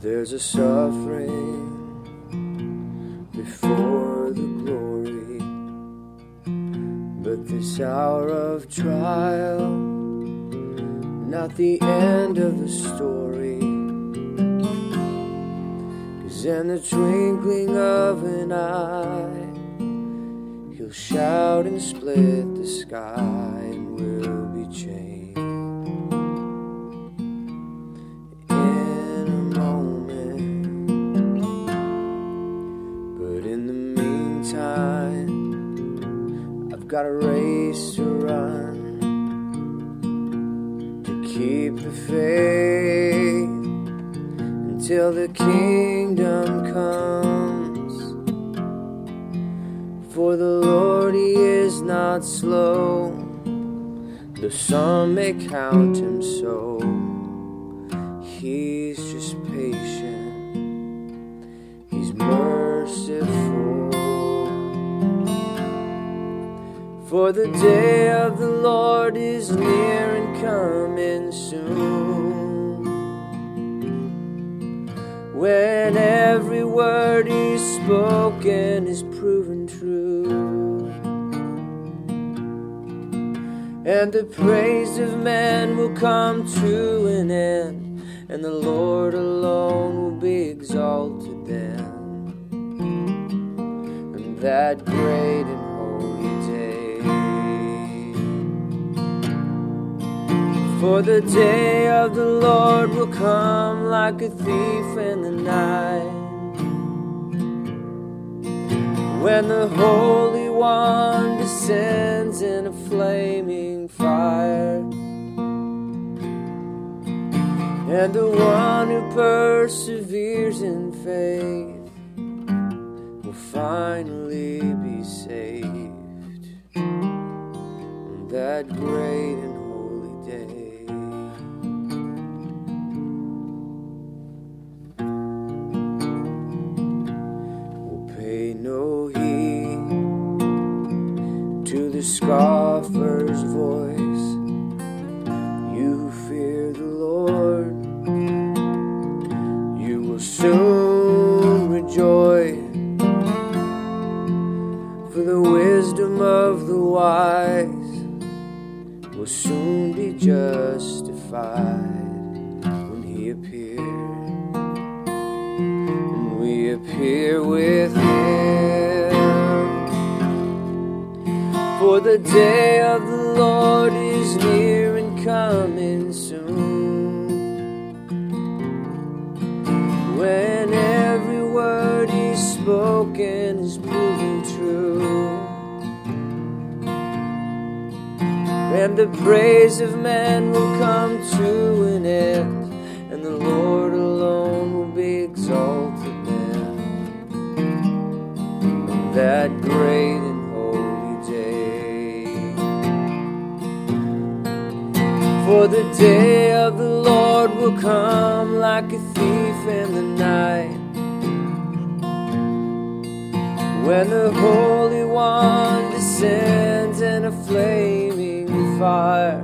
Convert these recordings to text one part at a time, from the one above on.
There's a suffering before the glory, but this hour of trial, not the end of the story. Cause in the twinkling of an eye, he'll shout and split the sky and we'll be changed. Got a race to run to keep the faith until the kingdom comes. For the Lord, He is not slow, though some may count Him so. He's just patient. He's merciful. For the day of the Lord is near and coming soon. When every word He's spoken is proven true. And the praise of man will come to an end, and the Lord alone will be exalted then. And that great and For the day of the Lord will come like a thief in the night. When the Holy One descends in a flaming fire, and the one who perseveres in faith will finally be saved on that great scoffer's voice. You fear the Lord, you will soon rejoice. For the wisdom of the wise will soon be justified when he appears and we appear with him. For the day of the Lord is near and coming soon. When every word he's spoken is proven true. And the praise of man will come to an end, and the Lord alone will be exalted then. That great For the day of the Lord will come like a thief in the night. When the Holy One descends in a flaming fire,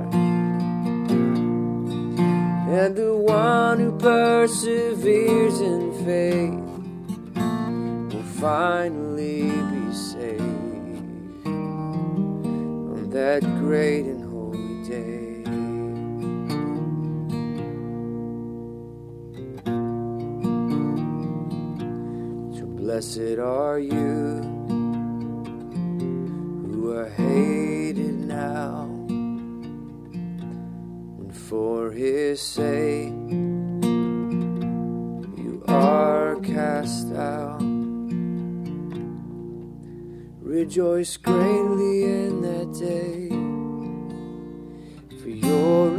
and the one who perseveres in faith will finally be saved on that great and holy day. Blessed are you who are hated now, and for his sake you are cast out. Rejoice greatly in that day, for your